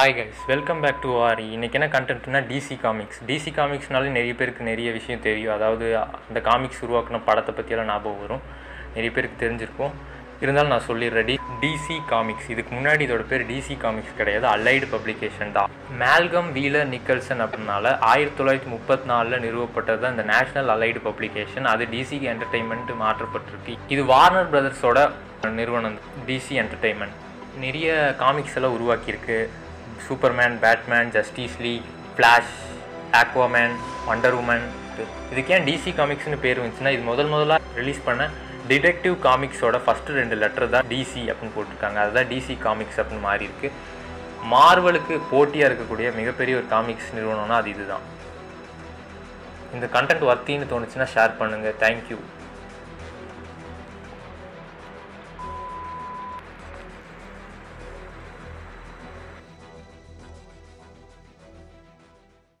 Hi guys welcome back to R இன்றைக்கி என்ன கண்டென்ட்னா டிசி காமிக்ஸ் டிசி காமிக்ஸ்னாலே நிறைய பேருக்கு நிறைய விஷயம் தெரியும். அதாவது அந்த காமிக்ஸ் உருவாக்கின படத்தை பற்றியெல்லாம் ஞாபகம் வரும். நிறைய பேருக்கு தெரிஞ்சிருக்கும். இருந்தாலும் நான் சொல்லிடுறேன் டிசி காமிக்ஸ் இதுக்கு முன்னாடி இதோட பேர் டிசி காமிக்ஸ் கிடையாது. அலைடு பப்ளிகேஷன் தான். மேல்கம் வீலர் நிக்கல்சன் அப்படின்னால ஆயிரத்தி தொள்ளாயிரத்தி முப்பத்தி நாலில் நிறுவப்பட்டது தான் இந்த நேஷனல் அலைடு பப்ளிகேஷன் அது டிசி என்டர்டெயின்மெண்ட் மாற்றப்பட்டிருக்கு. இது வார்னர் பிரதர்ஸோட நிறுவனம் டிசி என்டர்டெயின்மெண்ட் நிறைய காமிக்ஸ் எல்லாம் உருவாக்கியிருக்கு. Superman Batman Justice League Flash Aquaman Wonder Woman இதுக்கு ஏன் டிசி காமிக்ஸ்னு பேர் வந்துச்சுன்னா இது முதல் முதலாக ரிலீஸ் பண்ண டிடெக்டிவ் காமிக்ஸோட ஃபஸ்ட்டு ரெண்டு லெட்டர் தான் டிசி அப்படின்னு போட்டிருக்காங்க. அதுதான் டிசி காமிக்ஸ் அப்படின்னு மாறி இருக்கு. மார்வலுக்கு போட்டியாக இருக்கக்கூடிய மிகப்பெரிய ஒரு காமிக்ஸ் நிறுவனம்னா அது இதுதான். இந்த கண்டென்ட் ஒர்த்தின்னு தோணுச்சுன்னா ஷேர் பண்ணுங்கள் தேங்க்யூ